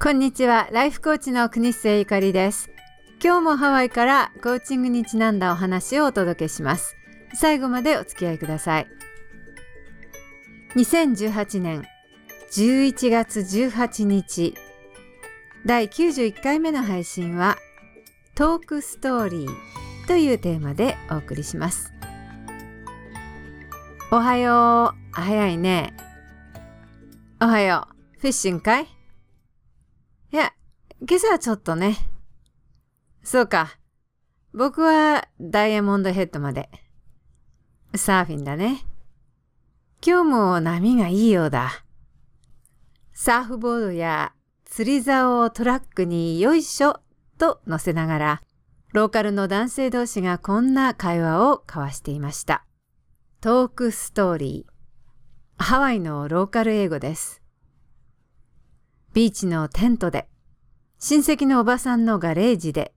こんにちは。ライフコーチの国末ゆかりです。今日もハワイからコーチングにちなんだお話をお届けします。最後までお付き合いください。2018年11月18日。第91回目の配信はトークストーリーというテーマでお送りします。おはよう。早いね。おはよう。フィッシングかい？いや、今朝はちょっとね。そうか。僕はダイヤモンドヘッドまで。サーフィンだね。今日も波がいいようだ。サーフボードや釣り竿をトラックによいしょと乗せながら、ローカルの男性同士がこんな会話を交わしていました。talk story。ハワイのローカル英語です。ビーチのテントで、親戚のおばさんのガレージで、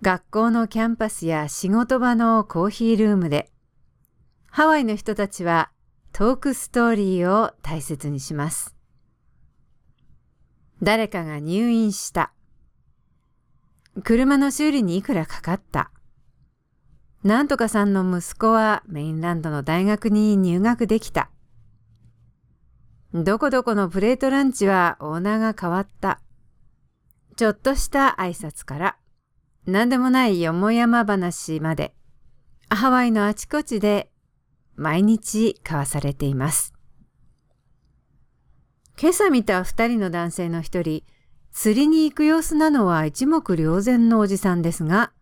学校のキャンパスや仕事場のコーヒールームで、ハワイの人たちは talk story を大切にします。誰かが入院した。車の修理にいくらかかった。なんとかさんの息子はメインランドの大学に入学できた。どこどこのプレートランチはオーナーが変わった。ちょっとした挨拶から、何でもないよもやま話まで、ハワイのあちこちで毎日交わされています。今朝見た二人の男性の一人、釣りに行く様子なのは一目瞭然のおじさんですが、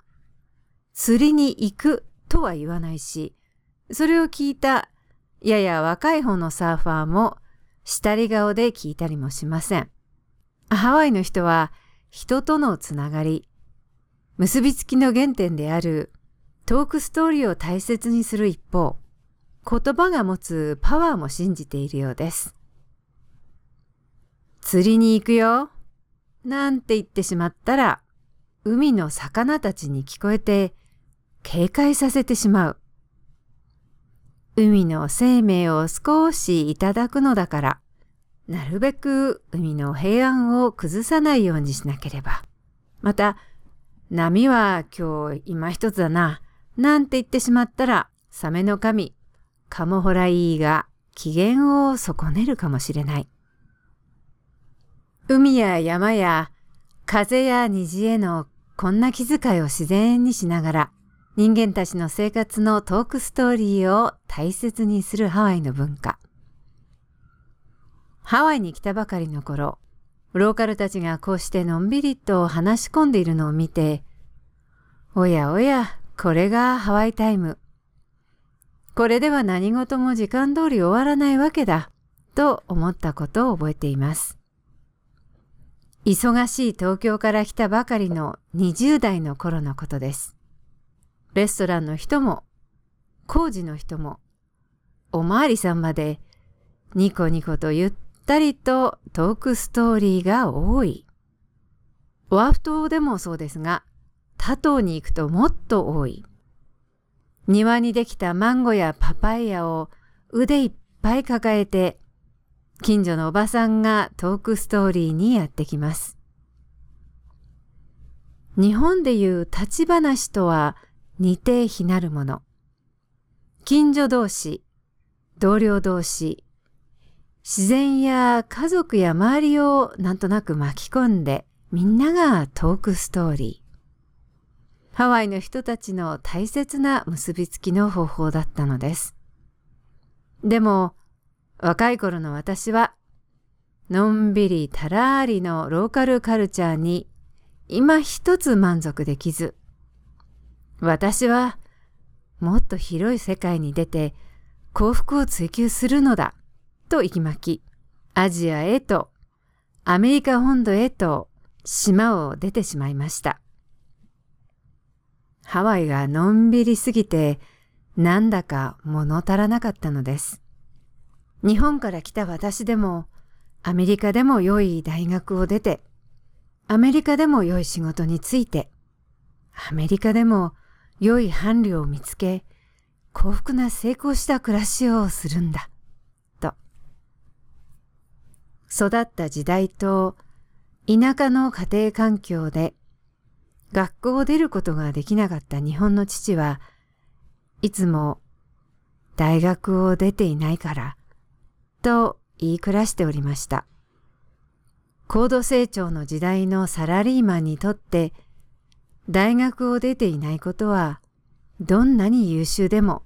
釣りに行くとは言わないし、それを聞いたやや若い方のサーファーも下り顔で聞いたりもしません。ハワイの人は人とのつながり、結びつきの原点であるトークストーリーを大切にする一方、言葉が持つパワーも信じているようです。釣りに行くよなんて言ってしまったら、海の魚たちに聞こえて警戒させてしまう。海の生命を少しいただくのだから、なるべく海の平安を崩さないようにしなければ。また、波は今日今一つだな、なんて言ってしまったら、サメの神、カモホライーが機嫌を損ねるかもしれない。海や山や風や虹へのこんな気遣いを自然にしながら、人間たちの生活のトークストーリーを大切にするハワイの文化。ハワイに来たばかりの頃、ローカルたちがこうしてのんびりと話し込んでいるのを見て、おやおや、これがハワイタイム。これでは何事も時間通り終わらないわけだ、と思ったことを覚えています。忙しい東京から来たばかりの20代の頃のことです。レストランの人も、工事の人も、おまわりさんまで、ニコニコとゆったりとトークストーリーが多い。ワフ島でもそうですが、他島に行くともっと多い。庭にできたマンゴやパパイヤを腕いっぱい抱えて、近所のおばさんが talk story にやってきます。日本でいう立ち話とは似て非なるもの。近所同士、同僚同士、自然や家族や周りをなんとなく巻き込んでみんなが talk story。ハワイの人たちの大切な結びつきの方法だったのです。でも若い頃の私はのんびりたらーりのローカルカルチャーに今一つ満足できず、私はもっと広い世界に出て幸福を追求するのだと息巻き、アジアへとアメリカ本土へと島を出てしまいました。ハワイがのんびりすぎてなんだか物足らなかったのです。日本から来た私でもアメリカでも良い大学を出て、アメリカでも良い仕事に就いて、アメリカでも良い伴侶を見つけ、幸福な成功した暮らしをするんだ。と。育った時代と田舎の家庭環境で学校を出ることができなかった日本の父はいつも大学を出ていないからと言い暮らしておりました。高度成長の時代のサラリーマンにとって大学を出ていないことはどんなに優秀でも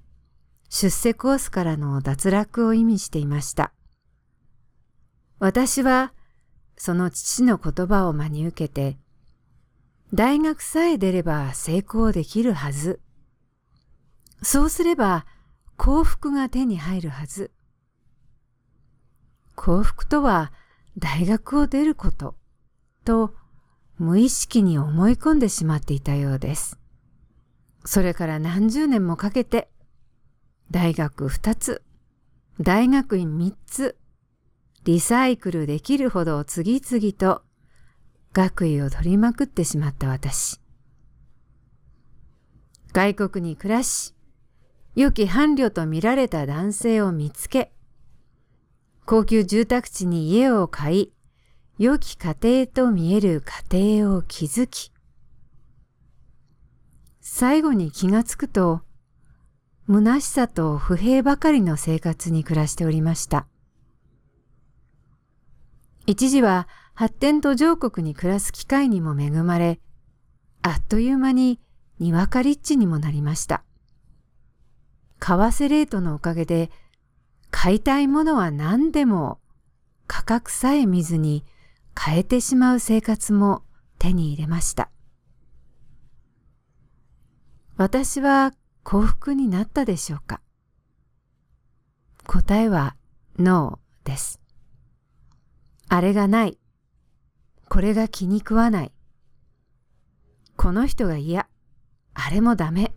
出世コースからの脱落を意味していました。私はその父の言葉を真に受けて大学さえ出れば成功できるはず。そうすれば幸福が手に入るはず。幸福とは大学を出ることと無意識に思い込んでしまっていたようです。それから何十年もかけて大学二つ、大学院三つ、リサイクルできるほど次々と学位を取りまくってしまった私。外国に暮らし、良き伴侶と見られた男性を見つけ、高級住宅地に家を買い、良き家庭と見える家庭を築き、最後に気がつくと、虚しさと不平ばかりの生活に暮らしておりました。一時は発展途上国に暮らす機会にも恵まれ、あっという間ににわかリッチにもなりました。為替レートのおかげで買いたいものは何でも価格さえ見ずに変えてしまう生活も手に入れました。私は幸福になったでしょうか？答えはノーです。あれがない。これが気に食わない。この人が嫌。あれもダメ。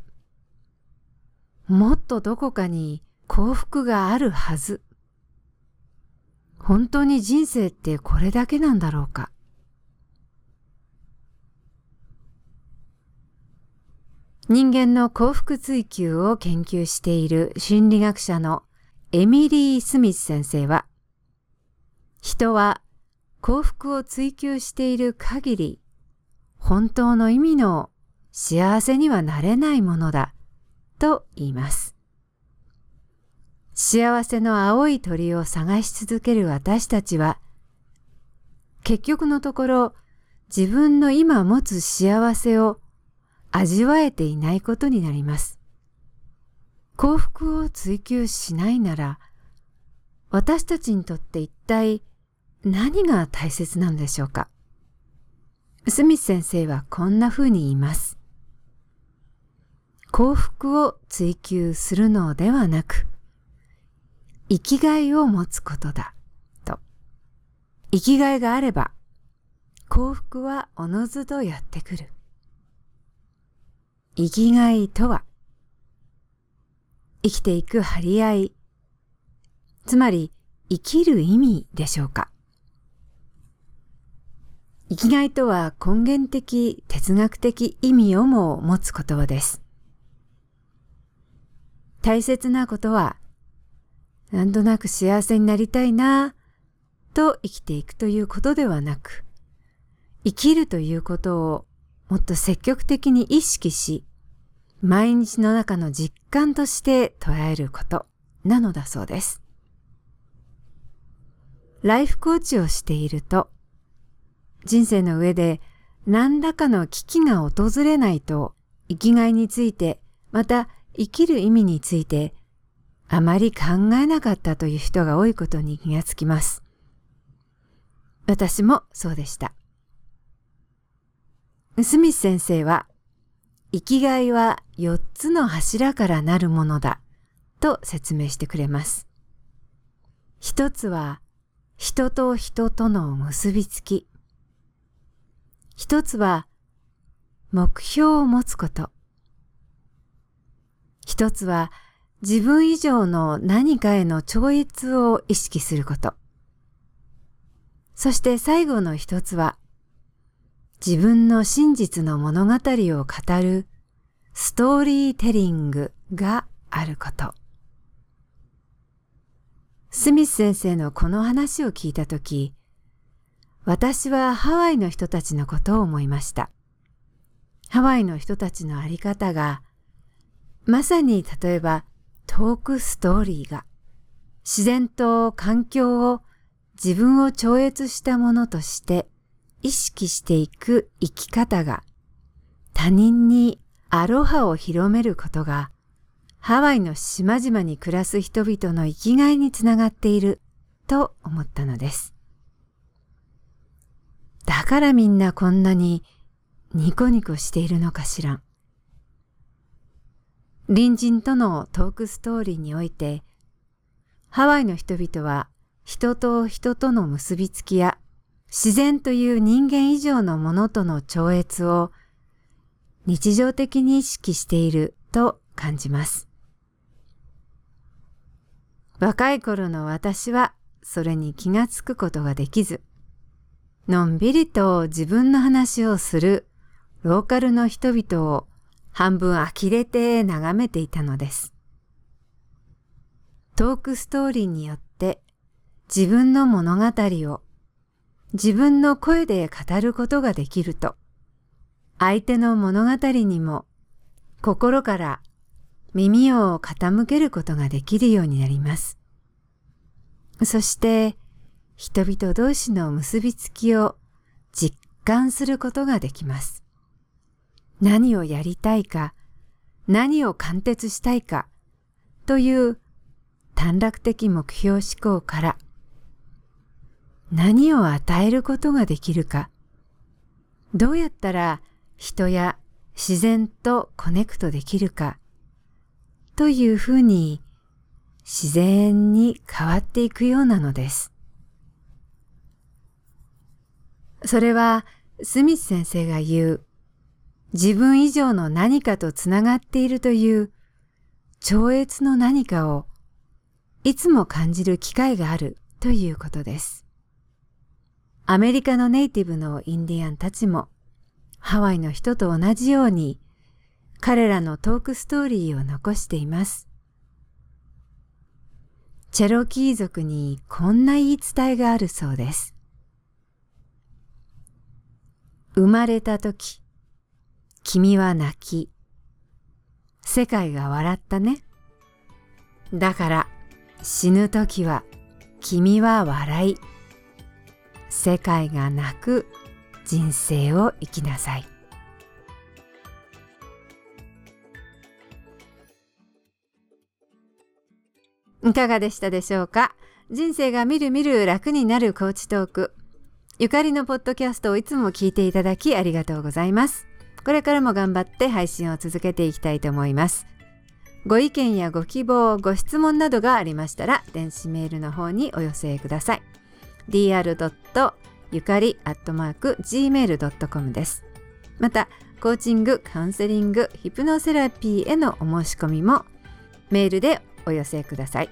もっとどこかに幸福があるはず。本当に人生ってこれだけなんだろうか。人間の幸福追求を研究している心理学者のエミリー・スミス先生は、人は幸福を追求している限り、本当の意味の幸せにはなれないものだと言います。幸せの青い鳥を探し続ける私たちは、結局のところ自分の今持つ幸せを味わえていないことになります。幸福を追求しないなら、私たちにとって一体何が大切なんでしょうか？スミス先生はこんな風に言います。幸福を追求するのではなく、生きがいを持つことだ、と。生きがいがあれば、幸福はおのずとやってくる。生きがいとは、生きていく張り合い、つまり生きる意味でしょうか。生きがいとは根源的哲学的意味をも持つ言葉です。大切なことは、なんとなく幸せになりたいなと生きていくということではなく、生きるということをもっと積極的に意識し、毎日の中の実感として捉えることなのだそうです。ライフコーチをしていると、人生の上で何らかの危機が訪れないと生きがいについて、また生きる意味についてあまり考えなかったという人が多いことに気がつきます。私もそうでした。スミス先生は、生きがいは4つの柱からなるものだと説明してくれます。一つは人と人との結びつき。一つは目標を持つこと。一つは自分以上の何かへの超越を意識すること。そして最後の一つは自分の真実の物語を語るストーリーテリングがあること。スミス先生のこの話を聞いたとき、私はハワイの人たちのことを思いました。ハワイの人たちのあり方が、まさに例えばトークストーリーが、自然と環境を自分を超越したものとして意識していく生き方が、他人にアロハを広めることが、ハワイの島々に暮らす人々の生きがいにつながっていると思ったのです。だからみんなこんなにニコニコしているのかしらん。隣人とのトークストーリーにおいて、ハワイの人々は人と人との結びつきや自然という人間以上のものとの超越を日常的に意識していると感じます。若い頃の私はそれに気がつくことができず、のんびりと自分の話をするローカルの人々を半分呆れて眺めていたのです。トークストーリーによって自分の物語を自分の声で語ることができると、相手の物語にも心から耳を傾けることができるようになります。そして人々同士の結びつきを実感することができます。何をやりたいか、何を貫徹したいかという短絡的目標思考から何を与えることができるか、どうやったら人や自然とコネクトできるかというふうに自然に変わっていくようなのです。それはスミス先生が言う自分以上の何かとつながっているという超越の何かをいつも感じる機会があるということです。アメリカのネイティブのインディアンたちもハワイの人と同じように彼らのトークストーリーを残しています。チェロキー族にこんな言い伝えがあるそうです。生まれた時、君は泣き、世界が笑ったね。だから死ぬ時は君は笑い、世界が泣く人生を生きなさい。いかがでしたでしょうか？人生がみるみる楽になるコーチトーク。ゆかりのポッドキャストをいつも聞いていただきありがとうございます。これからも頑張って配信を続けていきたいと思います。ご意見やご希望、ご質問などがありましたら、電子メールの方にお寄せください。dr. ゆかり gmail.com です。また、コーチング、カウンセリング、ヒプノセラピーへのお申し込みもメールでお寄せください。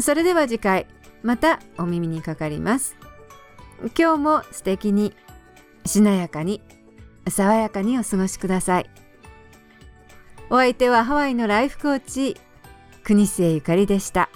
それでは次回またお耳にかかります。今日も素敵にしなやかに爽やかにお過ごしください。お相手はハワイのライフコーチ国末ゆかりでした。